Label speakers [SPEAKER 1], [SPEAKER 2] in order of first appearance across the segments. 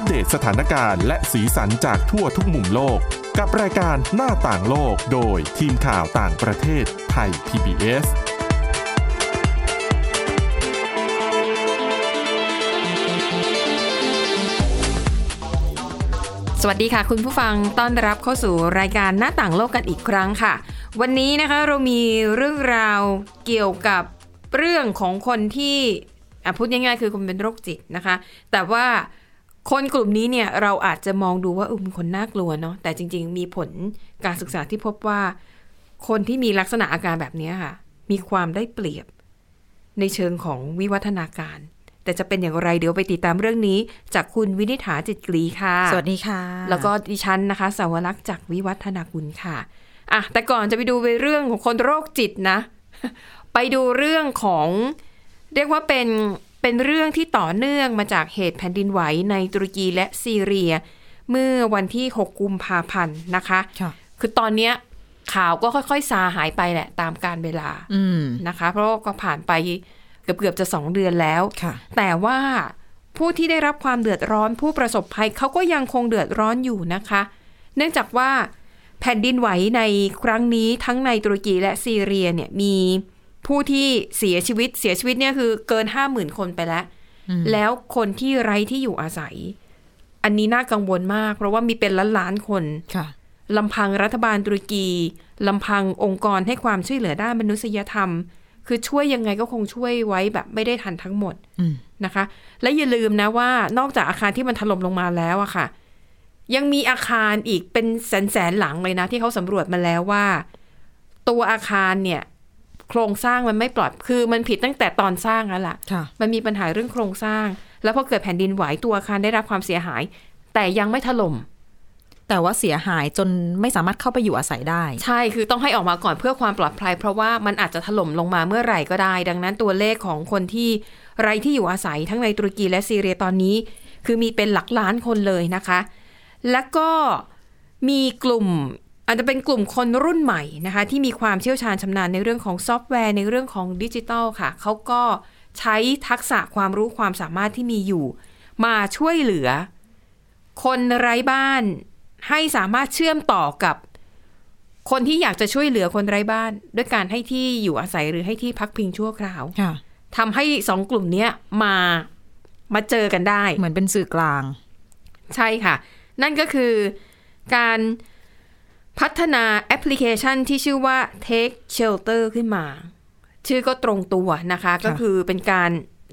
[SPEAKER 1] อัปเดตสถานการณ์และสีสันจากทั่วทุกมุมโลก กับรายการหน้าต่างโลกโดยทีมข่าวต่างประเทศไทย PBS
[SPEAKER 2] สวัสดีค่ะคุณผู้ฟังต้อนรับเข้าสู่รายการหน้าต่างโลกกันอีกครั้งค่ะ วันนี้นะคะเรามีเรื่องราวเกี่ยวกับเรื่องของคนที่พูดง่ายๆคือคนเป็นโรคจิตนะคะ แต่ว่า คนกลุ่มนี้เนี่ยเราอาจจะมองดูว่าเออเป็นคนน่ากลัวเนาะแต่จริง ๆ มีผลการศึกษาที่พบว่า คนที่มีลักษณะอาการแบบนี้ค่ะ มีความได้เปรียบ ในเชิงของวิวัฒนาการ แต่จะเป็นอย่างไรเดี๋ยวไปติดตามเรื่องนี้ จากคุณวินิษฐาจิตกรีค่ะ
[SPEAKER 3] สวัสดีค่ะ
[SPEAKER 2] แล้วก็ดิฉันนะคะ สาวรักษ์จากวิวัฒนากุลค่ะอะแต่ก่อนจะไปดูไปเรื่องของคนโรคจิตนะ ไปดูเรื่องของเรียกว่าเป็น เป็นเรื่องที่ต่อเนื่องมาจากเหตุแผ่นดินไหวในตุรกีและซีเรีย เมื่อวันที่ 6 กุมภาพันธ์นะคะ
[SPEAKER 3] ค่ะ
[SPEAKER 2] คือตอนเนี้ยข่าวก็ค่อยๆ ซาหายไปแหละตามการเวลา
[SPEAKER 3] อืม
[SPEAKER 2] นะคะ เพราะว่าก็ผ่านไปเกือบเกือบๆจะสองเดือนแล้ว
[SPEAKER 3] ค่ะ
[SPEAKER 2] แต่ว่าผู้ที่ได้รับความเดือดร้อนผู้ประสบภัยเขาก็ยังคงเดือดร้อนอยู่นะคะ เนื่องจากว่าแผ่นดินไหวในครั้งนี้ทั้งในตุรกีและซีเรียเนี่ยมี ผู้ที่เสียชีวิตเสียชีวิตเนี่ยคือเกินห้าหมื่นคนไปแล้ว แล้วคนที่ไร้ที่อยู่อาศัย อันนี้น่ากังวลมาก เพราะว่ามีเป็นล้านล้านๆคน
[SPEAKER 3] ค่ะ
[SPEAKER 2] ลำพังรัฐบาลตุรกีลำพังองค์กรให้ความช่วยเหลือด้านมนุษยธรรม คือช่วยยังไงก็คงช่วยไว้แบบไม่ได้ทันทั้งหมด
[SPEAKER 3] อืม
[SPEAKER 2] นะคะ และอย่าลืมนะว่านอกจากอาคารที่มันถล่มลงมาแล้วอะค่ะ ยังมีอาคารอีกเป็นแสนแสนๆหลังเลยนะ ที่เขาสำรวจมาแล้วว่า ตัวอาคารเนี่ย โครงสร้างมันไม่ปลอดคือมันผิดตั้งแต่ตอนสร้างแล้วล่ะ
[SPEAKER 3] ค่ะ
[SPEAKER 2] มันมีปัญหาเรื่องโครงสร้าง แล้วพอเกิดแผ่นดินไหวตัวอาคารได้รับความเสียหาย แต่ยังไม่ถล่ม
[SPEAKER 3] แต่ว่าเสียหายจนไม่สามารถเข้าไปอยู่อาศัยได้
[SPEAKER 2] ใช่คือต้องให้ออกมาก่อนเพื่อความปลอดภัย เพราะว่ามันอาจจะถล่มลงมาเมื่อไหร่ก็ได้ ดังนั้นตัวเลขของคนที่ไร้ที่อยู่อาศัยทั้งในตุรกีและซีเรียตอนนี้ คือมีเป็นหลักล้านคนเลยนะคะ แล้วก็มีกลุ่ม อาจจะเป็นกลุ่มคนรุ่นใหม่นะคะ ที่มีความเชี่ยวชาญชำนาญในเรื่องของซอฟต์แวร์ ในเรื่องของดิจิทัลค่ะ เขาก็ใช้ทักษะความรู้ความสามารถที่มีอยู่ มาช่วยเหลือ คนไร้บ้าน ให้สามารถเชื่อมต่อกับ คนที่อยากจะช่วยเหลือคนไร้บ้าน ด้วยการให้ที่อยู่อาศัยหรือให้ที่พักพิงชั่วคราว
[SPEAKER 3] ค่ะ
[SPEAKER 2] ทำให้สองกลุ่มเนี้ยมามาเจอกันได้
[SPEAKER 3] เหมือนเป็นสื่อกลาง
[SPEAKER 2] ใช่ค่ะ นั่นก็คือการ พัฒนาแอปพลิเคชันที่ชื่อว่า Take Shelter ขึ้นมา ชื่อก็ตรงตัวนะคะ ก็คือเป็นการ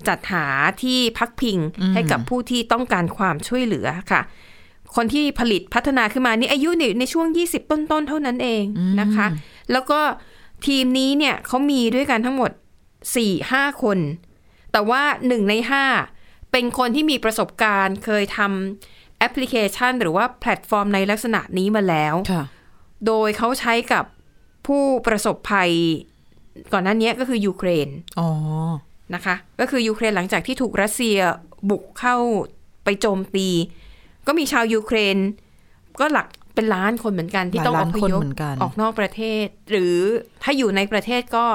[SPEAKER 2] จัดหาที่พักพิง
[SPEAKER 3] อืม
[SPEAKER 2] ให้กับผู้ที่ต้องการความช่วยเหลือค่ะ คนที่ผลิตพัฒนาขึ้นมานี่อายุเนี่ยในช่วง 20 ต้นๆ เท่านั้นเองนะคะ แล้วก็ทีมนี้เนี่ยเขามีด้วยกันทั้งหมด 4-5 คน แต่ว่าหนึ่งในห้าเป็นคนที่มีประสบการณ์เคยทำแอปพลิเคชันหรือว่าแพลตฟอร์มในลักษณะนี้มาแล้ว
[SPEAKER 3] ค่ะ
[SPEAKER 2] โดยเขาใช้กับผู้ประสบภัยก่อนหน้านี้ก็คือยูเครน
[SPEAKER 3] อ๋อ
[SPEAKER 2] นะคะ ก็คือยูเครนหลังจากที่ถูกรัสเซียบุกเข้าไปโจมตี ก็มีชาวยูเครน ก็หลักเป็นล้านคนเหมือนกันที่ต้อง
[SPEAKER 3] ห
[SPEAKER 2] อ
[SPEAKER 3] ลายล้าน
[SPEAKER 2] พ
[SPEAKER 3] คน
[SPEAKER 2] ยพ
[SPEAKER 3] เหมือนกัน
[SPEAKER 2] ออกนอกประเทศ หรือถ้าอยู่ในประเทศก็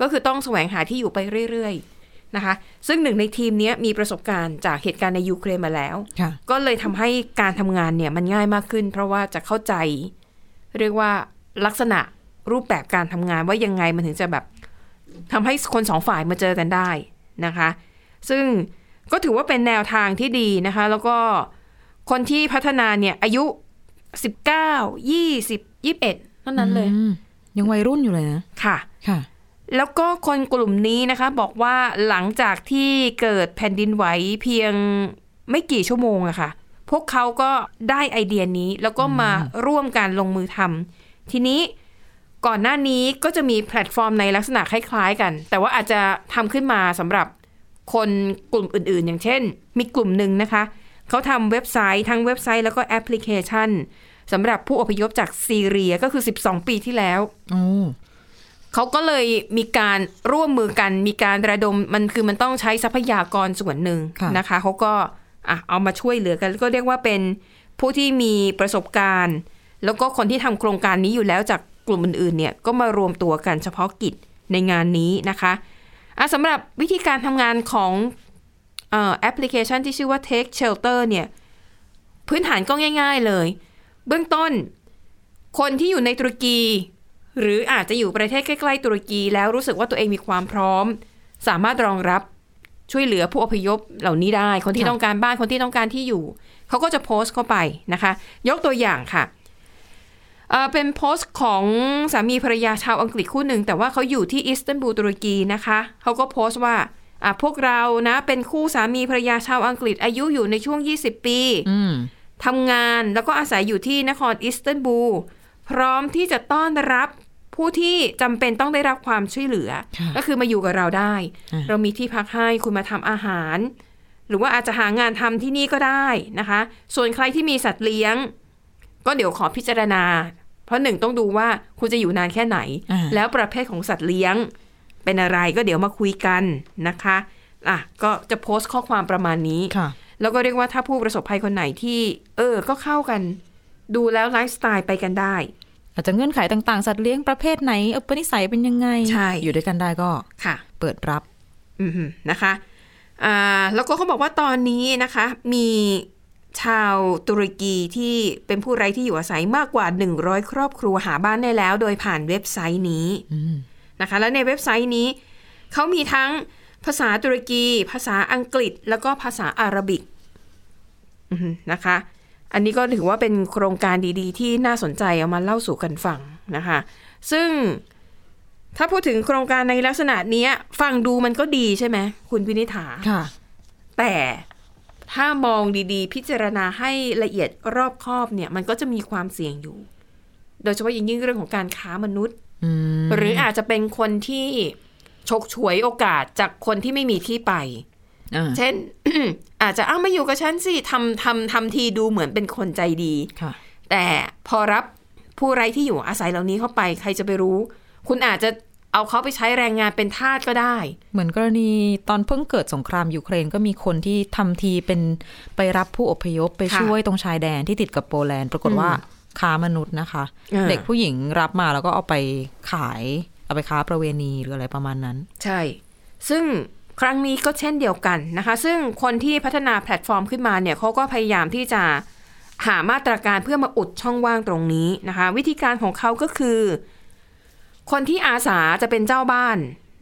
[SPEAKER 2] ก็คือต้องแสวงหาที่อยู่ไปเรื่อยๆนะคะ ซึ่งหนึ่งในทีมเนี้ยมีประสบการณ์จากเหตุการณ์ในยูเครนมาแล้ว
[SPEAKER 3] ค่ะ
[SPEAKER 2] ก็เลยทำให้การทำงานเนี่ยมันง่ายมากขึ้น เพราะว่าจะเข้าใจ เรียกว่าลักษณะรูปแบบการทำงานว่ายังไงมันถึงจะแบบทำให้คนสองฝ่ายมาเจอกันได้นะคะ ซึ่งก็ถือว่าเป็นแนวทางที่ดีนะคะ แล้วก็คนที่พัฒนาเนี่ยอายุ 19 20 21เท่านั้นเลย
[SPEAKER 3] อืมยังวัยรุ่นอยู่เลยนะ
[SPEAKER 2] ค่ะ
[SPEAKER 3] ค่ะ
[SPEAKER 2] แล้วก็คนกลุ่มนี้นะคะ บอกว่าหลังจากที่เกิดแผ่นดินไหวเพียงไม่กี่ชั่วโมงอะค่ะ พวกเขาก็ได้ไอเดียนี้แล้วก็มาร่วมกันลงมือทำทีนี้ก่อนหน้านี้ก็จะมีแพลตฟอร์มในลักษณะคล้าย ๆ กัน แต่ว่าอาจจะทำขึ้นมาสำหรับคนกลุ่มอื่นๆ อย่างเช่น มีกลุ่มหนึ่งนะคะ เขาทำเว็บไซต์ทั้งเว็บไซต์แล้วก็แอปพลิเคชันสำหรับผู้อพยพจากซีเรียก็คือ 12 ปีที่แล้ว
[SPEAKER 3] โอ้
[SPEAKER 2] เขาก็เลยมีการร่วมมือกัน มีการระดมมันคือมันต้องใช้ทรัพยากรส่วนหนึ่ง
[SPEAKER 3] ค่ะ
[SPEAKER 2] นะคะเขาก็ อะเอามาช่วยเหลือกันก็เรียกว่าเป็นผู้ที่มีประสบการณ์ แล้วก็คนที่ทำโครงการนี้อยู่แล้วจากกลุ่มอื่นๆเนี่ยก็มารวมตัวกันเฉพาะกิจในงานนี้นะคะอะสำหรับวิธีการทำงานของอแอปพลิเคชันที่ชื่อว่า Take Shelter เนี่ยพื้นฐานก็ง่ายๆเลย เบื้องต้น คนที่อยู่ในตุรกี หรืออาจจะอยู่ประเทศใกล้ ๆ ตุรกีแล้วรู้สึกว่าตัวเองมีความพร้อม สามารถรองรับ ช่วยเหลือผู้อพยพเหล่านี้ได้ คนที่
[SPEAKER 3] ค่ะ
[SPEAKER 2] ต้องการบ้านคนที่ต้องการที่อยู่เขาก็จะโพสต์เข้าไปนะคะ ยกตัวอย่างค่ะเอ่อเป็นโพสต์ของสามีภรรยาชาวอังกฤษคู่หนึ่ง แต่ว่าเขาอยู่ที่อิสตันบูลตุรกีนะคะเขาก็โพสต์ว่าอะพวกเรานะเป็นคู่สามีภรรยาชาวอังกฤษอายุอยู่ในช่วง 20 ปี
[SPEAKER 3] อืม
[SPEAKER 2] ทำงานแล้วก็อาศัยอยู่ที่นครอิสตันบูลพร้อมที่จะต้อนรับ ผู้ที่จำเป็นต้องได้รับความช่วยเหลือ
[SPEAKER 3] ค่ะ
[SPEAKER 2] ก็คือมาอยู่กับเราได้
[SPEAKER 3] อ่า
[SPEAKER 2] เรามีที่พักให้คุณมาทำอาหาร หรือว่าอาจจะหางานทำที่นี่ก็ได้นะคะ ส่วนใครที่มีสัตว์เลี้ยง ก็เดี๋ยวขอพิจารณา เพราะหนึ่งต้องดูว่าคุณจะอยู่นานแค่ไหน
[SPEAKER 3] อ่า
[SPEAKER 2] แล้วประเภทของสัตว์เลี้ยง เป็นอะไรก็เดี๋ยวมาคุยกันนะคะอะก็จะโพสต์ข้อความประมาณนี้
[SPEAKER 3] ค่ะ
[SPEAKER 2] แล้วก็เรียกว่าถ้าผู้ประสบภัยคนไหนที่ เออ ก็เข้ากัน ดูแล้วไลฟ์สไตล์ไปกันได้
[SPEAKER 3] อาจจะเงื่อนไขต่างๆ สัตว์เลี้ยงประเภทไหนอุปนิสัยเป็นยังไง
[SPEAKER 2] ใช่
[SPEAKER 3] อยู่ด้วยกันได้ก็
[SPEAKER 2] ค่ะ
[SPEAKER 3] เปิดรับ
[SPEAKER 2] อือหือนะคะอ่าแล้วก็เขาบอกว่าตอนนี้นะคะ มีชาวตุรกีที่เป็นผู้ไร้ที่อยู่อาศัยมากกว่า 100 ครอบครัวหาบ้านได้แล้ว โดยผ่านเว็บไซต์นี้
[SPEAKER 3] อืม
[SPEAKER 2] นะคะ แล้วในเว็บไซต์นี้เขามีทั้งภาษาตุรกี ภาษาอังกฤษ แล้วก็ภาษาอาหรับิกอือหือนะคะ อันนี้ก็ถือว่าเป็นโครงการดีๆ ที่น่าสนใจเอามาเล่าสู่กันฟังนะคะ ซึ่งถ้าพูดถึงโครงการในลักษณะเนี้ยฟังดูมันก็ดีใช่ไหมคุณพินิษฐา
[SPEAKER 3] ค่ะ
[SPEAKER 2] แต่ถ้ามองดีๆ พิจารณาให้ละเอียดรอบคอบเนี่ย มันก็จะมีความเสี่ยงอยู่ โดยเฉพาะอย่างยิ่งเรื่องของการค้ามนุษย์
[SPEAKER 3] อืม
[SPEAKER 2] หรืออาจจะเป็นคนที่ฉกฉวยโอกาสจากคนที่ไม่มีที่ไป
[SPEAKER 3] อ่า
[SPEAKER 2] เช่น อาจจะอ้าวมาอยู่กับฉันสิทำทำทำทีดูเหมือนเป็นคนใจดี
[SPEAKER 3] ค่ะ
[SPEAKER 2] แต่พอรับผู้ไร้ที่อยู่อาศัยเหล่านี้เข้าไป ใครจะไปรู้ คุณอาจจะเอาเขาไปใช้แรงงานเป็นทาสก็ได้
[SPEAKER 3] เหมือนกรณีตอนเพิ่งเกิดสงครามยูเครนก็มีคนที่ทำทีเป็นไปรับผู้อพยพไป
[SPEAKER 2] ค่ะ
[SPEAKER 3] ช่วยตรงชายแดนที่ติดกับโปแลนด์ ปรากฏว่าค้ามนุษย์นะคะ
[SPEAKER 2] อ่า
[SPEAKER 3] เด็กผู้หญิงรับมาแล้วก็เอาไปขาย เอาไปค้าประเวณีหรืออะไรประมาณนั้น
[SPEAKER 2] ใช่ ซึ่ง ครั้งนี้ก็เช่นเดียวกันนะคะ ซึ่งคนที่พัฒนาแพลตฟอร์มขึ้นมาเนี่ยเขาก็พยายามที่จะหามาตรการเพื่อมาอุดช่องว่างตรงนี้นะคะ วิธีการของเขาก็คือ คนที่อาสาจะเป็นเจ้าบ้าน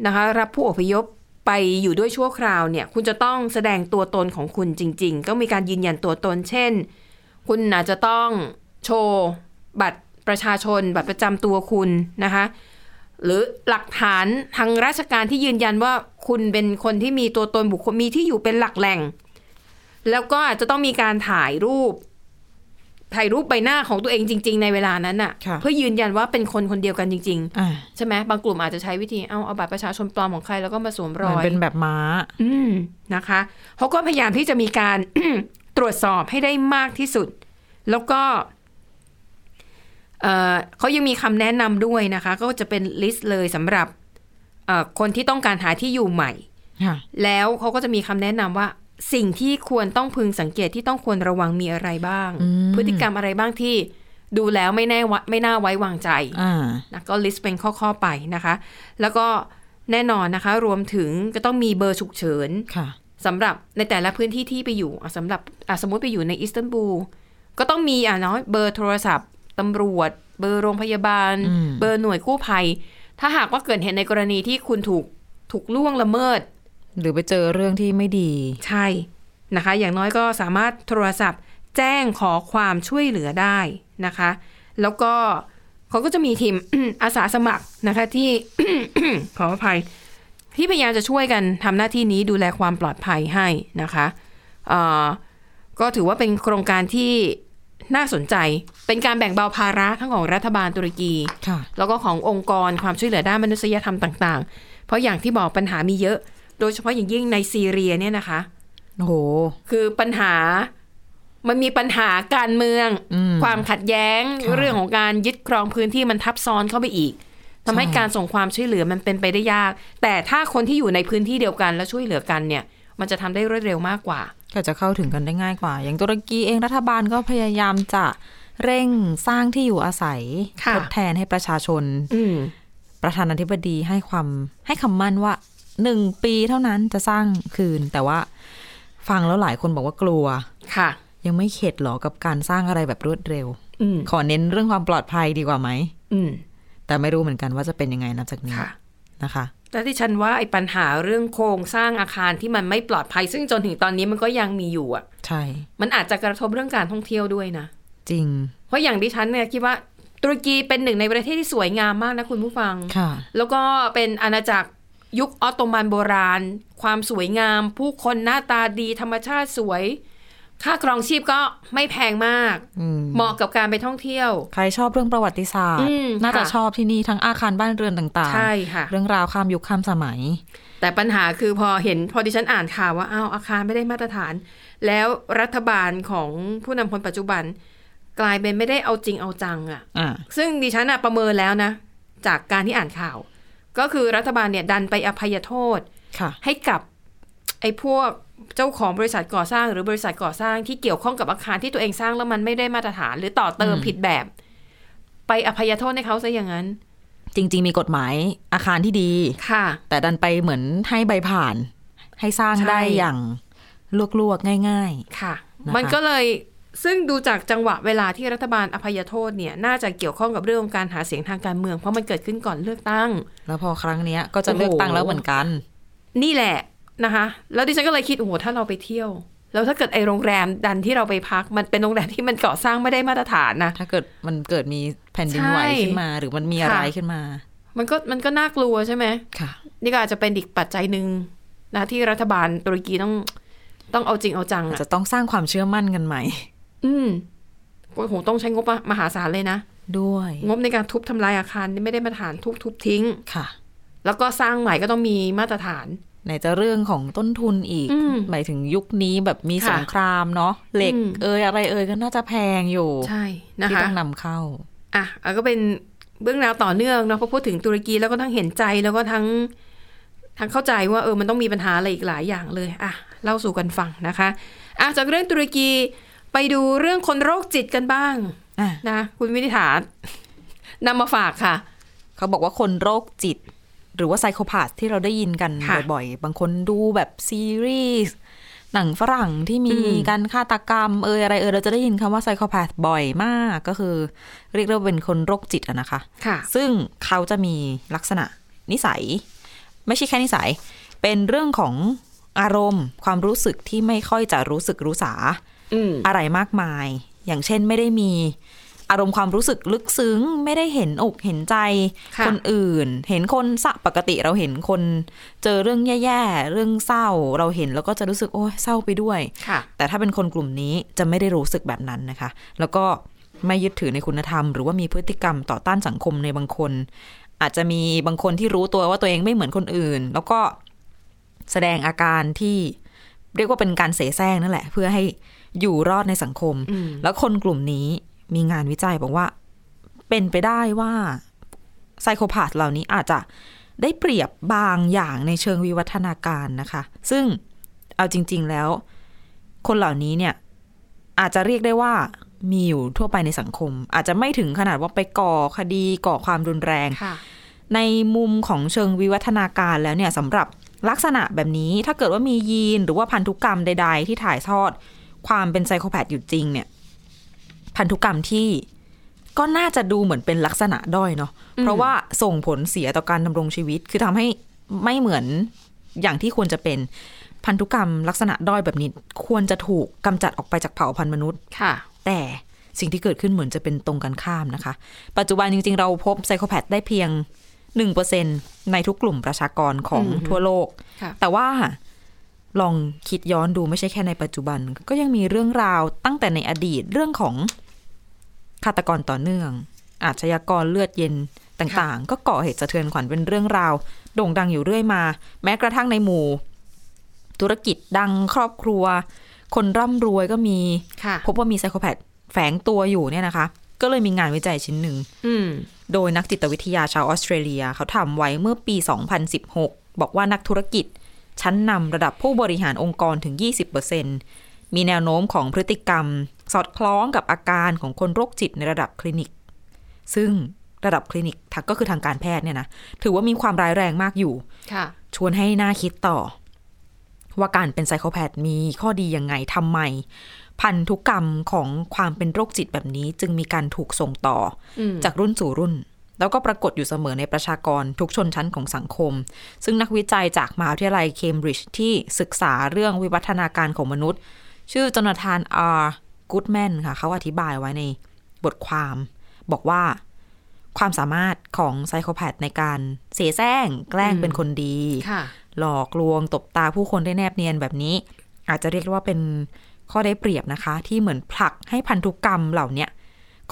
[SPEAKER 2] นะคะ รับผู้อพยพไปอยู่ด้วยชั่วคราวเนี่ย คุณจะต้องแสดงตัวตนของคุณจริง ๆ ก็มีการยืนยันตัวตน เช่น คุณอาจจะต้องโชว์บัตรประชาชน บัตรประจำตัวคุณนะคะ หรือหลักฐานทางราชการที่ยืนยันว่าคุณเป็นคนที่มีตัวตนบุคคลมีที่อยู่เป็นหลักแหล่ง แล้วก็อาจจะต้องมีการถ่ายรูป ถ่ายรูปใบหน้าของตัวเองจริง ๆ ในเวลานั้นน่ะ
[SPEAKER 3] ค่ะ
[SPEAKER 2] เพื่อยืนยันว่าเป็นคนคนเดียวกันจริง
[SPEAKER 3] อ่า
[SPEAKER 2] ๆใช่ไหมบางกลุ่มอาจจะใช้วิธีเอาเอาบัตรประชาชนปลอมของใครแล้วก็มาสวม
[SPEAKER 3] เห
[SPEAKER 2] ร
[SPEAKER 3] มือน
[SPEAKER 2] อย
[SPEAKER 3] เป็นแบบม้า
[SPEAKER 2] อืมนะคะเขาก็พยายามที่จะมีการตรวจสอบให้ได้มากที่สุด แล้วก็ เอ่อเขายังมีคำแนะนำด้วยนะคะ ก็จะเป็นลิสต์เลยสำหรับเอ่อคนที่ต้องการหาที่อยู่ใหม่
[SPEAKER 3] ค่ะ
[SPEAKER 2] แล้วเขาก็จะมีคำแนะนำว่าสิ่งที่ควรต้องพึงสังเกตที่ต้องควรระวังมีอะไรบ้าง
[SPEAKER 3] อืม
[SPEAKER 2] พฤติกรรมอะไรบ้างที่ดูแล้วไม่แน่วะไม่น่าไว้วางใจ
[SPEAKER 3] อ่า
[SPEAKER 2] นะก็ list เป็นข้อๆไปนะคะ แล้วก็แน่นอนนะคะ รวมถึงก็ต้องมีเบอร์ฉุกเฉิน
[SPEAKER 3] ค่ะ
[SPEAKER 2] สำหรับในแต่ละพื้นที่ที่ไปอยู่อะสำหรับอะสมมติไปอยู่ในอิสตันบูลก็ต้องมีอะเนาะเบอร์โทรศัพท์ ตำรวจ เบอร์โรงพยาบาล
[SPEAKER 3] อืม
[SPEAKER 2] เบอร์หน่วยกู้ภัย ถ้าหากว่าเกิดเหตุในกรณีที่คุณถูกถูกล่วงละเมิด
[SPEAKER 3] หรือไปเจอเรื่องที่ไม่ดี
[SPEAKER 2] ใช่นะคะ อย่างน้อยก็สามารถโทรศัพท์ แจ้งขอความช่วยเหลือได้นะคะ แล้วก็เขาก็จะมีทีมอาสาสมัครนะคะที่ขออภัยที่พยายามจะช่วยกันทำหน้าที่นี้ดูแลความปลอดภัยให้นะคะเอ่อก็ถือว่าเป็นโครงการที่ น่าสนใจ เป็นการแบ่งเบาภาระทั้งของรัฐบาลตุรกี
[SPEAKER 3] ค่ะ
[SPEAKER 2] แล้วก็ขององค์กรความช่วยเหลือด้านมนุษยธรรมต่าง ๆ เพราะอย่างที่บอกปัญหามีเยอะ โดยเฉพาะอย่างยิ่งในซีเรียเนี่ยนะคะ
[SPEAKER 3] โอ้โห
[SPEAKER 2] คือปัญหามันมีปัญหาการเมือง
[SPEAKER 3] อืม
[SPEAKER 2] ความขัดแย้ง
[SPEAKER 3] ค่ะ
[SPEAKER 2] เรื่องของการยึดครองพื้นที่มันทับซ้อนเข้าไปอีกทำให้
[SPEAKER 3] ใช่
[SPEAKER 2] การส่งความช่วยเหลือมันเป็นไปได้ยาก แต่ถ้าคนที่อยู่ในพื้นที่เดียวกันแล้วช่วยเหลือกันเนี่ย มันจะทำได้รวดเร็วมากกว่า
[SPEAKER 3] ก็จะเข้าถึงกันได้ง่ายกว่า อย่างตุรกีเองรัฐบาลก็พยายามจะเร่งสร้างที่อยู่อาศัย
[SPEAKER 2] ค่ะ
[SPEAKER 3] ทดแทนให้ประชาชน
[SPEAKER 2] อืม
[SPEAKER 3] ประธานาธิบดีให้ความให้คำมั่นว่าหนึ่งปีเท่านั้นจะสร้างคืน แต่ว่าฟังแล้วหลายคนบอกว่ากลัว
[SPEAKER 2] ค่ะ
[SPEAKER 3] ยังไม่เข็ดหรอกับการสร้างอะไรแบบรวดเร็ว
[SPEAKER 2] อืม
[SPEAKER 3] ขอเน้นเรื่องความปลอดภัยดีกว่าไหม
[SPEAKER 2] อืม
[SPEAKER 3] แต่ไม่รู้เหมือนกันว่าจะเป็นยังไงนับจากนี้
[SPEAKER 2] ค่ะ
[SPEAKER 3] นะคะ
[SPEAKER 2] แต่ที่ฉันว่าไอ้ปัญหาเรื่องโครงสร้างอาคารที่มันไม่ปลอดภัย ซึ่งจนถึงตอนนี้มันก็ยังมีอยู่อะ
[SPEAKER 3] ใช่
[SPEAKER 2] มันอาจจะกระทบเรื่องการท่องเที่ยวด้วยนะ
[SPEAKER 3] จริง
[SPEAKER 2] เพราะอย่างที่ฉันเนี่ยคิดว่าตุรกีเป็นหนึ่งในประเทศที่สวยงามมากนะคุณผู้ฟัง
[SPEAKER 3] ค่ะ
[SPEAKER 2] แล้วก็เป็นอาณาจักรยุคออตโตมันโบราณ ความสวยงาม ผู้คนหน้าตาดีธรรมชาติสวย ค่าครองชีพก็ไม่แพงมาก
[SPEAKER 3] อืม
[SPEAKER 2] เหมาะกับการไปท่องเที่ยว
[SPEAKER 3] ใครชอบเรื่องประวัติศาสต
[SPEAKER 2] อื
[SPEAKER 3] ร์
[SPEAKER 2] ม
[SPEAKER 3] น่าจะ
[SPEAKER 2] ค่ะ
[SPEAKER 3] ชอบที่นี่ทั้งอาคารบ้านเรือนต่าง
[SPEAKER 2] ใช่ค่ะ
[SPEAKER 3] ๆเรื่องราวข้ามยุคข้ามสมัย
[SPEAKER 2] แต่ปัญหาคือพอเห็นพอดิฉันอ่านข่าวว่าอ้าวอาคารไม่ได้มาตรฐาน แล้วรัฐบาลของผู้นำคนปัจจุบัน กลายเป็นไม่ได้เอาจริงเอาจังอะ
[SPEAKER 3] อ่า
[SPEAKER 2] ซึ่งดิฉันอะประเมินแล้วนะ จากการที่อ่านข่าว ก็คือรัฐบาลเนี่ยดันไปอภัยโทษ
[SPEAKER 3] ค่ะ
[SPEAKER 2] ให้กับไอ้พวก เจ้าของบริษัทก่อสร้างหรือบริษัทก่อสร้างที่เกี่ยวข้องกับอาคารที่ตัวเองสร้างแล้วมันไม่ได้มาตรฐาน หรือต่อเติม
[SPEAKER 3] อืม
[SPEAKER 2] ผิดแบบ ไปอภัยโทษให้เขาซะอย่างนั้น
[SPEAKER 3] จริง ๆ มีกฎหมายอาคารที่ดี
[SPEAKER 2] ค่ะ
[SPEAKER 3] แต่ดันไปเหมือนให้ใบผ่าน ให้สร้าง
[SPEAKER 2] ใช่
[SPEAKER 3] ได้อย่างลวกๆง่าย
[SPEAKER 2] ค่ะ
[SPEAKER 3] นะคะ
[SPEAKER 2] มันก็เลยซึ่งดูจากจังหวะเวลาที่รัฐบาลอภัยโทษเนี่ย น่าจะเกี่ยวข้องกับเรื่องของการหาเสียงทางการเมืองเพราะมันเกิดขึ้นก่อนเลือกตั้ง
[SPEAKER 3] ๆแล้วพอครั้งเนี้ยก็จะ
[SPEAKER 2] โอ้โห
[SPEAKER 3] เลือกตั้งแล้วเหมือนกัน
[SPEAKER 2] นี่แหละ นะคะ แล้วดิฉันก็เลยคิดโอ้โหถ้าเราไปเที่ยว แล้วถ้าเกิดไอโรงแรมดันที่เราไปพัก มันเป็นโรงแรมที่มันก่อสร้างไม่ได้มาตรฐานนะ
[SPEAKER 3] ถ้าเกิดมันเกิดมีแผ่นดินไหว
[SPEAKER 2] ใช่
[SPEAKER 3] ขึ้นมา หรือมันมีอะไร
[SPEAKER 2] ค่ะ
[SPEAKER 3] ขึ้นมา
[SPEAKER 2] มันก็มันก็น่ากลัวใช่ไหม
[SPEAKER 3] ค่ะ
[SPEAKER 2] นี่ก็อาจจะเป็นอีกปัจจัยหนึ่งนะที่รัฐบาลตุรกีต้องต้องเอาจริงเอาจัง
[SPEAKER 3] อาจ
[SPEAKER 2] อะ
[SPEAKER 3] จะต้องสร้างความเชื่อมั่นกันใหม่
[SPEAKER 2] อืมโอ้โหต้องใช้งบมหาศาลเลยนะ
[SPEAKER 3] ด้วย
[SPEAKER 2] งบในการทุบทำลายอาคารนี่ไม่ได้มาตรฐานทุบทุบทิ้ง
[SPEAKER 3] ค่ะ
[SPEAKER 2] แล้วก็สร้างใหม่ก็ต้องมีมาตรฐาน
[SPEAKER 3] ไหนจะเรื่องของต้นทุนอีก
[SPEAKER 2] อืม
[SPEAKER 3] หมายถึงยุคนี้แบบมี
[SPEAKER 2] ค่ะ
[SPEAKER 3] สงครามเนาะเหล็ก
[SPEAKER 2] อืม
[SPEAKER 3] เอยอะไรเอยก็น่าจะแพงอยู่
[SPEAKER 2] ใช่นะ
[SPEAKER 3] ที่
[SPEAKER 2] คะ
[SPEAKER 3] ต้องนำเข้า
[SPEAKER 2] อะอะก็เป็นเบื้องราวต่อเนื่องเนาะพอพูดถึงตุรกีแล้วก็ทั้งเห็นใจแล้วก็ทั้งทั้งเข้าใจว่าเออมันต้องมีปัญหาอะไรอีกหลายอย่างเลยอะเล่าสู่กันฟังนะคะอะจากเรื่องตุรกีไปดูเรื่องคนโรคจิตกันบ้าง
[SPEAKER 3] อะ
[SPEAKER 2] นะคุณวินิษฐานนำมาฝากค่ะ
[SPEAKER 3] เขาบอกว่าคนโรคจิต หรือว่าไซโคพาสที่เราได้ยินกัน
[SPEAKER 2] ค่ะ
[SPEAKER 3] บ่อยๆ บางคนดูแบบซีรีส์หนังฝรั่งที่มี
[SPEAKER 2] อืม
[SPEAKER 3] การฆาตกรรมเอยอะไรเอยเราจะได้ยินคำว่าไซโคพาสบ่อยมากก็คือ เรียกได้ว่าเป็นคนโรคจิตอะนะคะ
[SPEAKER 2] ค่ะ
[SPEAKER 3] ซึ่งเขาจะมีลักษณะนิสัย ไม่ใช่แค่นิสัย เป็นเรื่องของอารมณ์ ความรู้สึกที่ไม่ค่อยจะรู้สึกรู้สา
[SPEAKER 2] อืม
[SPEAKER 3] อะไรมากมาย อย่างเช่นไม่ได้มี อารมณ์ความรู้สึกลึกซึ้ง ไม่ได้เห็นอกเห็นใจ
[SPEAKER 2] ค่ะ
[SPEAKER 3] คนอื่น เห็นคนสะปกติเราเห็นคนเจอเรื่องแย่ๆ เรื่องเศร้าเราเห็นแล้วก็จะรู้สึกโอ้ยเศร้าไปด้วย
[SPEAKER 2] ค่ะ
[SPEAKER 3] แต่ถ้าเป็นคนกลุ่มนี้จะไม่ได้รู้สึกแบบนั้นนะคะ แล้วก็ไม่ยึดถือในคุณธรรม หรือว่ามีพฤติกรรมต่อต้านสังคมในบางคน อาจจะมีบางคนที่รู้ตัวว่าตัวเองไม่เหมือนคนอื่น แล้วก็แสดงอาการที่เรียกว่าเป็นการเสแสร้งนั่นแหละ เพื่อให้อยู่รอดในสังคม
[SPEAKER 2] อืม
[SPEAKER 3] แล้วคนกลุ่มนี้ มีงานวิจัยบอกว่า เป็นไปได้ว่าไซโคพาธเหล่านี้อาจจะได้เปรียบบางอย่างในเชิงวิวัฒนาการนะคะ ซึ่งเอาจริง ๆแล้ว คนเหล่านี้เนี่ย อาจจะเรียกได้ว่ามีอยู่ทั่วไปในสังคม อาจจะไม่ถึงขนาดว่าไปก่อคดีก่อความรุนแรง
[SPEAKER 2] ค่ะ
[SPEAKER 3] ในมุมของเชิงวิวัฒนาการแล้วเนี่ยสำหรับลักษณะแบบนี้ถ้าเกิดว่ามียีนหรือว่าพันธุกรรมใด ๆ ที่ถ่ายทอด ความเป็นไซโคแพธอยู่จริงเนี่ย พันธุกรรมที่ก็น่าจะดูเหมือนเป็นลักษณะด้อยเนาะเพราะว่าส่งผลเสียต่อการดำรงชีวิต คือทำให้ไม่เหมือนอย่างที่ควรจะเป็นพันธุกรรมลักษณะด้อยแบบนี้ ควรจะถูกกำจัดออกไปจากเผ่าพันธุ์มนุษย์
[SPEAKER 2] ค่ะ
[SPEAKER 3] แต่สิ่งที่เกิดขึ้นเหมือนจะเป็นตรงกันข้ามนะคะ ปัจจุบันจริง ๆ เราพบไซโคแพธได้เพียง1%ในทุกกลุ่มประชากรของ
[SPEAKER 2] อืม
[SPEAKER 3] ทั่วโลก
[SPEAKER 2] ค่ะ
[SPEAKER 3] แต่ว่า ลองคิดย้อนดูไม่ใช่แค่ในปัจจุบัน ก็ยังมีเรื่องราวตั้งแต่ในอดีตเรื่องของฆาตกรต่อเนื่อง อาชญากรเลือดเย็นต่างๆ ก็ก่อเหตุสะเทือนขวัญเป็นเรื่องราว โด่งดังอยู่เรื่อยมา แม้กระทั่งในหมู่ ธุรกิจดังครอบครัว คนร่ำรวยก็มี
[SPEAKER 2] ค่ะ
[SPEAKER 3] พบว่ามีไซโคแพธแฝงตัวอยู่เนี่ยนะคะ ก็เลยมีงานวิจัยชิ้นหนึ่ง
[SPEAKER 2] อืม
[SPEAKER 3] โดยนักจิตวิทยาชาวออสเตรเลีย เขาทำไว้เมื่อปี 2016 บอกว่านักธุรกิจ ชั้นนำระดับผู้บริหารองค์กรถึง 20%มีแนวโน้มของพฤติกรรม สอดคล้องกับอาการของคนโรคจิตในระดับคลินิก ซึ่งระดับคลินิกทักก็คือทางการแพทย์เนี่ยนะถือว่ามีความร้ายแรงมากอยู่
[SPEAKER 2] ค่ะ
[SPEAKER 3] ชวนให้น่าคิดต่อ ว่าการเป็นไซโคแพธมีข้อดียังไงทำไม พันธุกรรมของความเป็นโรคจิตแบบนี้จึงมีการถูกส่งต่ออ
[SPEAKER 2] ม
[SPEAKER 3] จากรุ่นสู่รุ่น แล้วก็ปรากฏอยู่เสมอในประชากรทุกชนชั้นของสังคม ซึ่งนักวิจัยจากมหาวิทยาลัยเคมบริดจ์ที่ศึกษาเรื่องวิวัฒนาการของมนุษย์ ชื่อจนาธานอาร์กูดแมนค่ะ เขาอธิบายไว้ในบทความ บอกว่าความสามารถของไซโคแพดในการเสแสร้งแกล้งเป็นคนดี
[SPEAKER 2] ค่ะ
[SPEAKER 3] หลอกลวงตบตาผู้คนได้แนบเนียนแบบนี้ อาจจะเรียกว่าเป็นข้อได้เปรียบนะคะ ที่เหมือนผลักให้พันธุกรรมเหล่าเนี้ย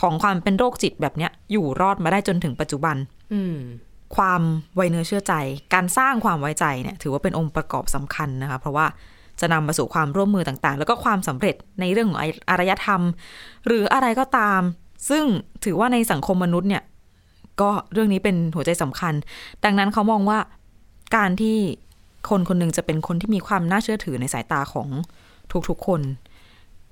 [SPEAKER 3] ของความเป็นโรคจิตแบบเนี้ย อยู่รอดมาได้จนถึงปัจจุบัน
[SPEAKER 2] อืม
[SPEAKER 3] ความไว้เนื้อเชื่อใจ การสร้างความไว้ใจเนี่ย ถือว่าเป็นองค์ประกอบสำคัญนะคะ เพราะว่าจะนำมาสู่ความร่วมมือต่างๆ แล้วก็ความสำเร็จในเรื่องของอารยธรรม หรืออะไรก็ตาม ซึ่งถือว่าในสังคมมนุษย์เนี่ย ก็เรื่องนี้เป็นหัวใจสำคัญ ดังนั้นเขามองว่าการที่คนคนหนึ่งจะเป็นคนที่มีความน่าเชื่อถือในสายตาของทุกๆคน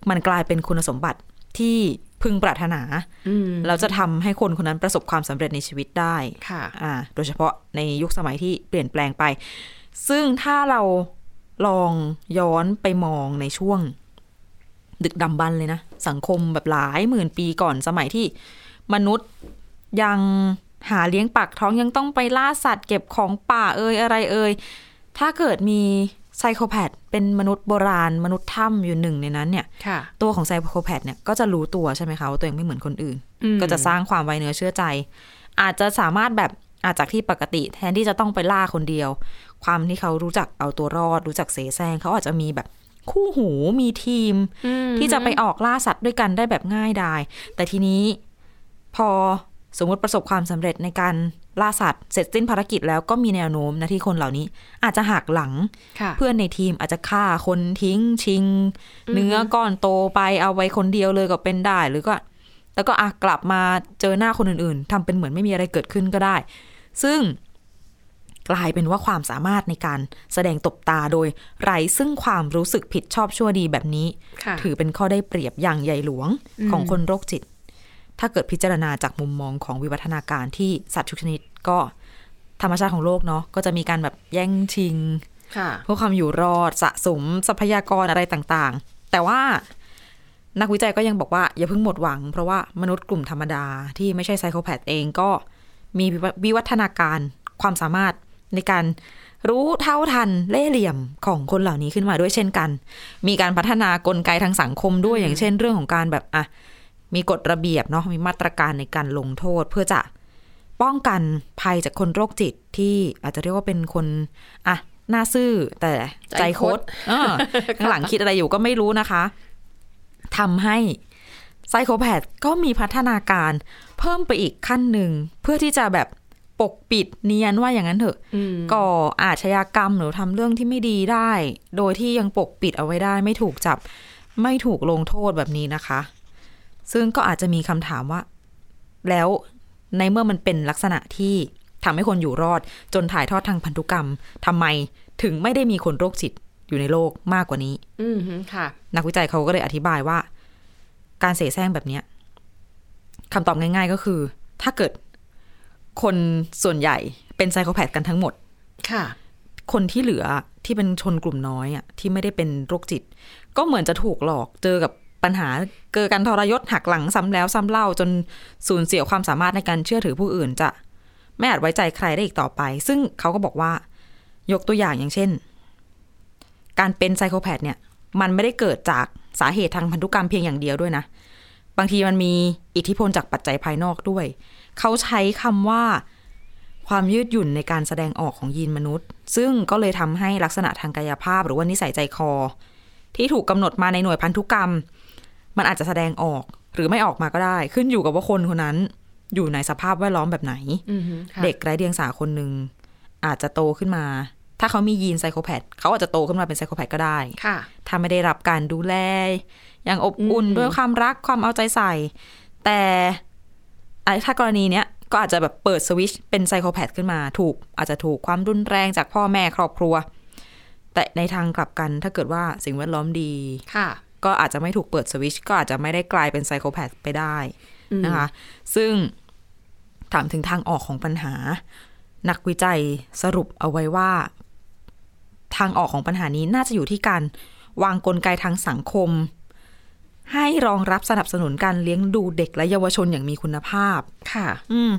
[SPEAKER 3] มันกลายเป็นคุณสมบัติที่ พึงปรารถนา
[SPEAKER 2] อืม
[SPEAKER 3] แล้วจะทำให้คนคนนั้นประสบความสำเร็จในชีวิตได้
[SPEAKER 2] ค่ะ
[SPEAKER 3] อ่าโดยเฉพาะในยุคสมัยที่เปลี่ยนแปลงไป ซึ่งถ้าเราลองย้อนไปมองในช่วง ดึกดำบรรพ์เลยนะ สังคมแบบหลายหมื่นปีก่อนสมัยที่มนุษย์ยังหาเลี้ยงปากท้องยังต้องไปล่าสัตว์เก็บของป่าเอ่ยอะไรเอ่ยถ้าเกิดมี ไซโคแพดเป็นมนุษย์โบราณ มนุษย์ถ้ำอยู่หนึ่งในนั้นเนี่ย
[SPEAKER 2] ค่ะ
[SPEAKER 3] ตัวของไซโคแพดเนี่ยก็จะรู้ตัวใช่ไหมคะว่าตัวเองไม่เหมือนคนอื่น
[SPEAKER 2] อืม
[SPEAKER 3] ก็จะสร้างความไว้เนื้อเชื่อใจ อาจจะสามารถแบบอาจจากที่ปกติแทนที่จะต้องไปล่าคนเดียว ความที่เขารู้จักเอาตัวรอด รู้จักเสแสร้งเขาอาจจะมีแบบคู่หูมีทีม
[SPEAKER 2] อืม
[SPEAKER 3] ที่จะไปออกล่าสัตว์ด้วยกันได้แบบง่ายดายแต่ทีนี้พอสมมติประสบความสำเร็จในการ ล่าสัตว์เสร็จสิ้นภารกิจแล้วก็มีแนวโน้มนะที่คนเหล่านี้ อาจจะหักหลัง
[SPEAKER 2] ค่ะ
[SPEAKER 3] เพื่อนในทีมอาจจะฆ่าคนทิ้งชิง เนื้อก้อนโตไปเอาไว้คนเดียวเลยก็เป็นได้หรือก็ แล้วก็อะกลับมาเจอหน้าคนอื่นๆทำเป็นเหมือนไม่มีอะไรเกิดขึ้นก็ได้ ซึ่งกลายเป็นว่าความสามารถในการแสดงตบตาโดยไร้ซึ่งความรู้สึกผิดชอบชั่วดีแบบนี้
[SPEAKER 2] ค่ะ
[SPEAKER 3] ถือเป็นข้อได้เปรียบอย่างใหญ่หลวง
[SPEAKER 2] อืม
[SPEAKER 3] ของคนโรคจิต ถ้าเกิดพิจารณาจากมุมมองของวิวัฒนาการที่สัตว์ทุกชนิดก็ธรรมชาติของโลกเนาะก็จะมีการแบบแย่งชิง
[SPEAKER 2] ค่ะ
[SPEAKER 3] เพื่อความอยู่รอดสะสมทรัพยากรอะไรต่างๆ แต่ว่านักวิจัยก็ยังบอกว่าอย่าเพิ่งหมดหวัง เพราะว่ามนุษย์กลุ่มธรรมดาที่ไม่ใช่ไซโคแพดเองก็มีวิวัฒนาการความสามารถในการรู้เท่าทันเล่ห์เหลี่ยมของคนเหล่านี้ขึ้นมาด้วยเช่นกัน มีการพัฒนากลไกทางสังคมด้วยอย่างเช่นเรื่องของการแบบอะ มีกฎระเบียบเนาะมีมาตรการในการลงโทษเพื่อจะป้องกันภัยจากคนโรคจิตที่อาจจะเรียกว่าเป็นคนอะหน้าซื่อแต่ใจคดเออข้างหลังคิดอะไรอยู่ก็ไม่รู้นะคะทำให้ไซโคแพดก็มีพัฒนาการเพิ่มไปอีกขั้นหนึ่ง เพื่อที่จะแบบปกปิดเนียนว่าอย่างนั้นเถอะ
[SPEAKER 2] อืม
[SPEAKER 3] ก่ออาชญากรรมหรือทำเรื่องที่ไม่ดีได้ โดยที่ยังปกปิดเอาไว้ได้ ไม่ถูกจับ ไม่ถูกลงโทษแบบนี้นะคะ ซึ่งก็อาจจะมีคำถามว่า แล้วในเมื่อมันเป็นลักษณะที่ทำให้คนอยู่รอด จนถ่ายทอดทางพันธุกรรมทำไมถึงไม่ได้มีคนโรคจิตอยู่ในโลกมากกว่านี้
[SPEAKER 2] อืมค่ะ
[SPEAKER 3] นักวิจัยเขาก็เลยอธิบายว่า การเสแสร้งแบบเนี้ยคำตอบง่าย ๆก็คือ ถ้าเกิดคนส่วนใหญ่เป็นไซโคแพดกันทั้งหมด
[SPEAKER 2] ค่ะ
[SPEAKER 3] คนที่เหลือที่เป็นชนกลุ่มน้อยอะที่ไม่ได้เป็นโรคจิต ก็เหมือนจะถูกหลอกเจอกับ ปัญหาเกิดการทรยศหักหลังซ้ำแล้วซ้ำเล่าจนสูญเสียความสามารถในการเชื่อถือผู้อื่นจะไม่อาจไว้ใจใครได้อีกต่อไป ซึ่งเขาก็บอกว่า ยกตัวอย่างอย่างเช่น การเป็นไซโคแพดเนี่ย มันไม่ได้เกิดจากสาเหตุทางพันธุกรรมเพียงอย่างเดียวด้วยนะ บางทีมันมีอิทธิพลจากปัจจัยภายนอกด้วย เขาใช้คำว่า ความยืดหยุ่นในการแสดงออกของยีนมนุษย์ ซึ่งก็เลยทำให้ลักษณะทางกายภาพ หรือว่านิสัยใจคอ ที่ถูกกำหนดมาในหน่วยพันธุกรรม มันอาจจะแสดงออกหรือไม่ออกมาก็ได้ ขึ้นอยู่กับว่าคนคนนั้น อยู่ในสภาพแวดล้อมแบบไหน
[SPEAKER 2] อืมค่ะ
[SPEAKER 3] เด็กไร้เดียงสาคนหนึ่งอาจจะโตขึ้นมา ถ้าเขามียีน psychopath เขาอาจจะโตขึ้นมาเป็น psychopath ก็ได้
[SPEAKER 2] ค่ะ
[SPEAKER 3] ถ้าไม่ได้รับการดูแลอย่างอบอุ่น
[SPEAKER 2] อืม
[SPEAKER 3] ด้วยความรักความเอาใจใส่ แต่อะถ้ากรณีเนี้ยก็อาจจะแบบเปิดสวิตช์เป็น psychopath ขึ้นมา ถูก อาจจะถูกความรุนแรงจากพ่อแม่ครอบครัว แต่ในทางกลับกันถ้าเกิดว่าสิ่งแวดล้อมดี
[SPEAKER 2] ค่ะ
[SPEAKER 3] ก็อาจจะไม่ถูกเปิดสวิตช์ก็อาจจะไม่ได้กลายเป็น psychopath ไปได้
[SPEAKER 2] อืม
[SPEAKER 3] นะคะ ซึ่งถามถึงทางออกของปัญหา นักวิจัยสรุปเอาไว้ว่า ทางออกของปัญหานี้น่าจะอยู่ที่การวางกลไกทางสังคม ให้รองรับสนับสนุนการเลี้ยงดูเด็กและเยาวชนอย่างมีคุณภาพ
[SPEAKER 2] ค่ะ
[SPEAKER 3] อืม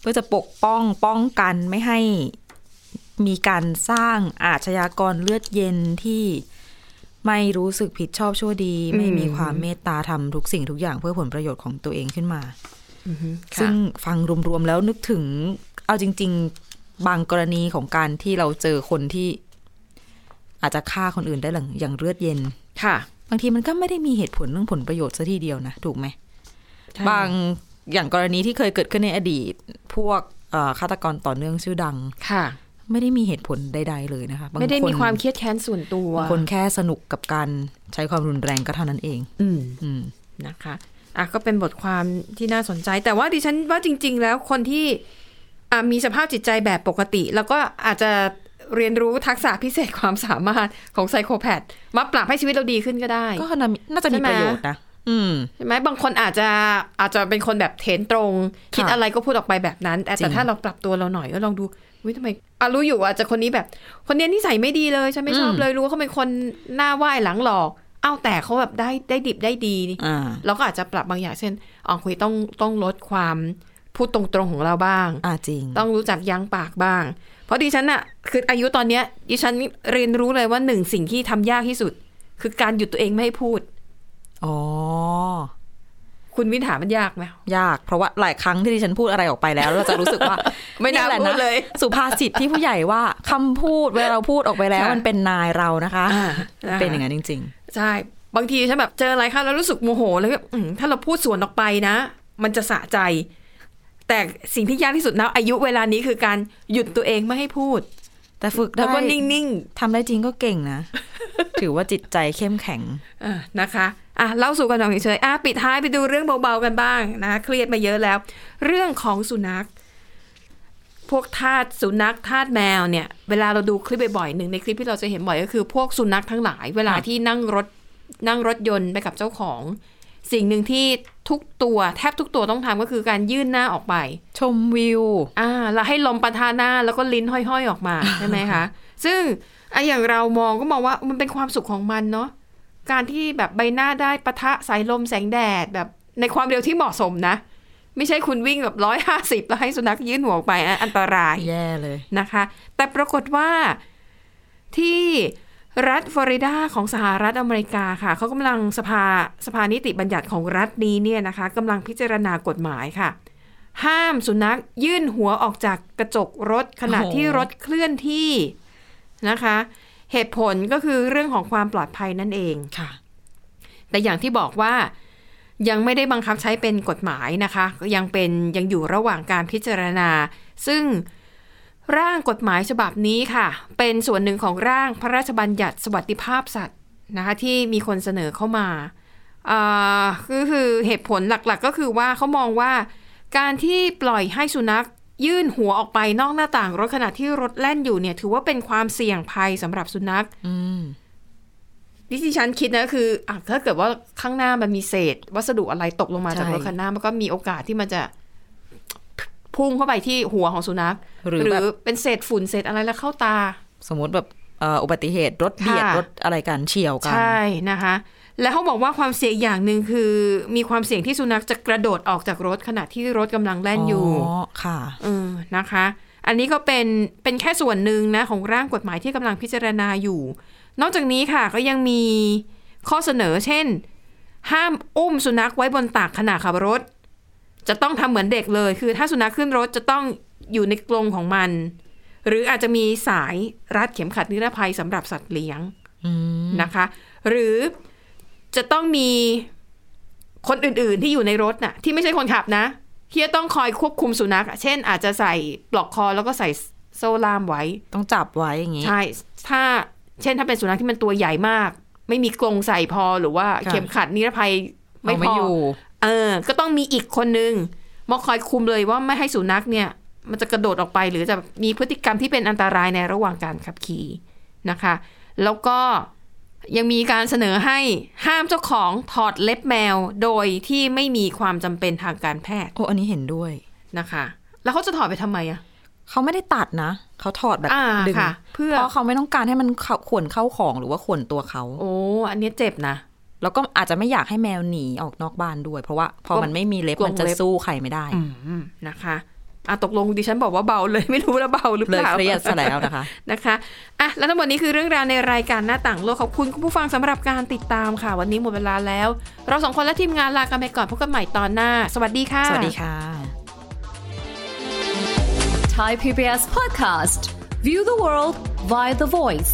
[SPEAKER 3] เพื่อจะปกป้องป้องกันไม่ให้มีการสร้างอาชญากรเลือดเย็นที่ ไม่รู้สึกผิดชอบชั่วดี ไม่มีความเมตตาทำทุกสิ่งทุกอย่างเพื่อผลประโยชน์ของตัวเองขึ้นมา
[SPEAKER 2] อือฮึค่ะ
[SPEAKER 3] ซึ่งฟังรวมๆแล้วนึกถึง เอาจริง ๆ บางกรณีของการที่เราเจอคนที่ อาจจะฆ่าคนอื่นได้หลังอย่างเลือดเย็น
[SPEAKER 2] ค่ะ
[SPEAKER 3] บางทีมันก็ไม่ได้มีเหตุผลเรื่องผลประโยชน์ซะทีเดียวนะ ถูกไหม
[SPEAKER 2] ใช่
[SPEAKER 3] บางอย่างกรณีที่เคยเกิดขึ้นในอดีต พวกเอ่อฆาตกรต่อเนื่องชื่อดัง
[SPEAKER 2] ค่ะ
[SPEAKER 3] ไม่ได้มีเหตุผลใด ๆ เลยนะคะบาง
[SPEAKER 2] ไม่ได้มี
[SPEAKER 3] น
[SPEAKER 2] ความเครียดแค้นส่วนตัว
[SPEAKER 3] บางคนแค่สนุกกับการใช้ความรุนแรงก็เท่านั้นเอง
[SPEAKER 2] อืม
[SPEAKER 3] อืม
[SPEAKER 2] นะคะอะก็เป็นบทความที่น่าสนใจ แต่ว่าดิฉันว่าจริง ๆ แล้วคนที่อะมีสภาพจิตใจแบบปกติ แล้วก็อาจจะเรียนรู้ทักษะพิเศษความสามารถของไซโคแพดมาปรับให้ชีวิตเราดีขึ้นก็ได้
[SPEAKER 3] ก็น่าจะมี
[SPEAKER 2] ใช่ไหม
[SPEAKER 3] ประโยชน์นะอืม
[SPEAKER 2] ใช่ไหมบางคนอาจจะอาจจะเป็นคนแบบเถนตรง คิดอะไรก็พูดออกไปแบบนั้น แต่
[SPEAKER 3] จริ
[SPEAKER 2] แต่
[SPEAKER 3] ง
[SPEAKER 2] ถ้าเราปรับตัวเราหน่อยก็ลองดู วิทำไมอะรู้อยู่ว่าจะคนนี้แบบ คนเนี้ยนิสัยไม่ดีเลยฉันไม่ชอบเลยรู้ว่าเขาเป็นคนหน้าไหว้หลังหลอกเอ้าแต่เขาแบบได้ได้ดิบได้ดีนี่
[SPEAKER 3] อ่า
[SPEAKER 2] เราก็อาจจะปรับบางอย่างเช่นอ๋อคุยต้องต้องลดความพูดตรงๆของเราบ้าง
[SPEAKER 3] อ่าจริง
[SPEAKER 2] ต้องรู้จักยั้งปากบ้าง เพราะดิฉันอะคืออายุตอนเนี้ยดิฉันเรียนรู้เลยว่าหนึ่งสิ่งที่ทำยากที่สุด คือการหยุดตัวเองไม่ให้พูด
[SPEAKER 3] อ๋อ
[SPEAKER 2] คุณวินถามมันยากไหม
[SPEAKER 3] ยาก เพราะว่าหลายครั้งที่ดิฉันพูดอะไรออกไปแล้วเราจะรู้สึกว่า
[SPEAKER 2] ไม่น่า
[SPEAKER 3] แหละ
[SPEAKER 2] พู
[SPEAKER 3] นะ
[SPEAKER 2] ดเลย
[SPEAKER 3] สุภาษิตที่ผู้ใหญ่ว่าคำพูดเวลาเราพูดออกไปแล้ว
[SPEAKER 2] ค่ะ
[SPEAKER 3] มันเป็นนายเรานะคะ
[SPEAKER 2] อ่า
[SPEAKER 3] เป็นอย่างนั้นจริง
[SPEAKER 2] ใช่ บางทีฉันแบบเจออะไรค่ะแล้วรู้สึกโมโหแล้วก็อืมถ้าเราพูดสวนออกไปนะ มันจะสะใจ แต่สิ่งที่ยากที่สุดนะอายุเวลานี้คือการหยุดตัวเองไม่ให้พูด
[SPEAKER 3] ๆ แต่ฝึกได้
[SPEAKER 2] แล้วก็นิ่ง
[SPEAKER 3] ทำได้จริงก็เก่งนะ ถือว่าจิตใจเข้มแข็ง
[SPEAKER 2] ๆอะนะคะอะเล่าสู่กันฟังเฉยๆอะปิดท้ายไปดูเรื่องเบาๆกันบ้างนะเครียดมาเยอะแล้ว เรื่องของสุนัข พวกทาสสุนัขทาสแมวเนี่ย เวลาเราดูคลิปบ่อยๆหนึ่งในคลิปที่เราจะเห็นบ่อยก็คือ พวกสุนัขทั้งหลาย เวลา
[SPEAKER 3] ค่ะ
[SPEAKER 2] ที่นั่งรถนั่งรถยนต์ไปกับเจ้าของ สิ่งหนึ่งที่ทุกตัวแทบทุกตัวต้องทำก็คือการยื่นหน้าออกไป
[SPEAKER 3] ชมวิว
[SPEAKER 2] อ่า แล้วให้ลมปะทะหน้าแล้วก็ลิ้นห้อยๆออกมา ใช่ไหมคะ ซึ่งไอะอย่างเรามองก็มองว่ามันเป็นความสุขของมันเนาะการที่แบบใบหน้าได้ปะทะสายลมแสงแดดแบบในความเร็วที่เหมาะสมนะ ไม่ใช่คุณวิ่งแบบร้อยห้าสิบแล้วให้สุนัขยื่นหัวออกไปอะอันตราย
[SPEAKER 3] แย่เลย
[SPEAKER 2] นะคะ แต่ปรากฏว่าที่ รัฐฟลอริดาของสหรัฐอเมริกาค่ะเขากำลังสภาสภานิติบัญญัติของรัฐนี้เนี่ยนะคะกำลังพิจารณากฎหมายค่ะ ห้ามสุนัขยื่นหัวออกจากกระจกรถขณะ
[SPEAKER 3] โอ้โห
[SPEAKER 2] ที่รถเคลื่อนที่นะคะ เหตุผลก็คือเรื่องของความปลอดภัยนั่นเอง
[SPEAKER 3] ค่ะ
[SPEAKER 2] แต่อย่างที่บอกว่ายังไม่ได้บังคับใช้เป็นกฎหมายนะคะก็ยังเป็นยังอยู่ระหว่างการพิจารณา ซึ่ง ร่างกฎหมายฉบับนี้ค่ะ เป็นส่วนหนึ่งของร่างพระราชบัญญัติสวัสดิภาพสัตว์นะคะที่มีคนเสนอเข้ามาคือคือเหตุผลหลักๆ ก็คือว่าเขามองว่าการที่ปล่อยให้สุนัขยื่นหัวออกไปนอกหน้าต่างรถขณะที่รถแล่นอยู่เนี่ย ถือว่าเป็นความเสี่ยงภัยสำหรับสุนัข
[SPEAKER 3] อืม
[SPEAKER 2] ที่ฉันคิดนะคืออถ้าเกิดว่าข้างหน้ามันมีเศษ วัสดุอะไรตกลงมาจากรถคันหน้ามันก็มีโอกาสที่มันจะ พุ่งเข้าไปที่หัวของสุนัข
[SPEAKER 3] หรือแบบ
[SPEAKER 2] เป็นเศษฝุ่นเศษอะไรแล้วเข้าตา
[SPEAKER 3] สมมติแบบเอ่ออุบัติเหตุรถเบียด
[SPEAKER 2] ค่ะ
[SPEAKER 3] รถอะไรกันเฉียวกัน
[SPEAKER 2] ใช่นะคะ แล้วเขาบอกว่าความเสี่ยงอย่างหนึ่งคือ มีความเสี่ยงที่สุนัขจะกระโดดออกจากรถขณะที่รถกำลังแล่นอยู่
[SPEAKER 3] อ๋อ ค่ะ
[SPEAKER 2] เออนะคะ อันนี้ก็เป็นเป็นแค่ส่วนหนึ่งนะของร่างกฎหมายที่กำลังพิจารณาอยู่ นอกจากนี้ค่ะก็ยังมีข้อเสนอเช่น ห้ามอุ้มสุนัขไว้บนตักขณะขับรถ จะต้องทำเหมือนเด็กเลย คือถ้าสุนัขขึ้นรถจะต้องอยู่ในกรงของมัน หรืออาจจะมีสายรัดเข็มขัดนิรภัยสำหรับสัตว์เลี้ยง
[SPEAKER 3] อืม
[SPEAKER 2] นะคะ หรือจะต้องมีคนอื่น ๆ ที่อยู่ในรถน่ะ ที่ไม่ใช่คนขับนะที่จะต้องคอยควบคุมสุนัขอะเช่น อาจจะใส่ปลอกคอแล้วก็ใส่โซ่ล่ามไว้
[SPEAKER 3] ต้องจับไว้อย่างงี้
[SPEAKER 2] ใช่ถ้าเช่นถ้าเป็นสุนัขที่มันตัวใหญ่มาก ไม่มีกรงใส่พอหรือว่า
[SPEAKER 3] ค่ะ
[SPEAKER 2] เข็มขัดนิรภัยไม่
[SPEAKER 3] เอา
[SPEAKER 2] พ
[SPEAKER 3] ไม่
[SPEAKER 2] อ
[SPEAKER 3] อยู่
[SPEAKER 2] เออ ก็ต้องมีอีกคนนึงมาคอยคุมเลยว่าไม่ให้สุนัขเนี่ย มันจะกระโดดออกไปหรือจะมีพฤติกรรมที่เป็นอันตรายในระหว่างการขับขี่นะคะ แล้วก็ยังมีการเสนอให้ห้ามเจ้าของถอดเล็บแมวโดยที่ไม่มีความจำเป็นทางการแพทย์
[SPEAKER 3] โอ้อันนี้เห็นด้วย
[SPEAKER 2] นะคะ แล้วเขาจะถอดไปทำไมอะ
[SPEAKER 3] เขาไม่ได้ตัดนะเขาถอดแบบ
[SPEAKER 2] อ่า
[SPEAKER 3] ดึง
[SPEAKER 2] ค่ะเพื่อ
[SPEAKER 3] เพราะเขาไม่ต้องการให้มันเข้าข่วนเข้าของหรือว่าข่วนตัวเขา
[SPEAKER 2] โอ้อันเนี้ยเจ็บนะ
[SPEAKER 3] แล้วก็อาจจะไม่อยากให้แมวหนีออกนอกบ้านด้วย เพราะว่าพอมันไม่มีเล็บ
[SPEAKER 2] กรง
[SPEAKER 3] มันจะ
[SPEAKER 2] เล็บ
[SPEAKER 3] สู้ใครไม่ได้
[SPEAKER 2] อืมนะคะอะตกลงดิฉันบอกว่าเบาเลยไม่รู้ว่าเบาหรือ
[SPEAKER 3] เล
[SPEAKER 2] เป
[SPEAKER 3] ย
[SPEAKER 2] ล่า
[SPEAKER 3] เครียดซะแล้วนะคะ
[SPEAKER 2] นะคะอะแล้วทั้งหมดนี้คือเรื่องราวในรายการหน้าต่างโลกขอบคุณคุณผู้ฟังสำหรับการติดตามค่ะ วันนี้หมดเวลาแล้ว เราสองคนและทีมงานลากันไปก่อนพบกันใหม่ตอนหน้า สวัสดีค่ะ
[SPEAKER 3] สวัสดีค่ะ
[SPEAKER 4] Thai PBS podcast. View the world via the voice.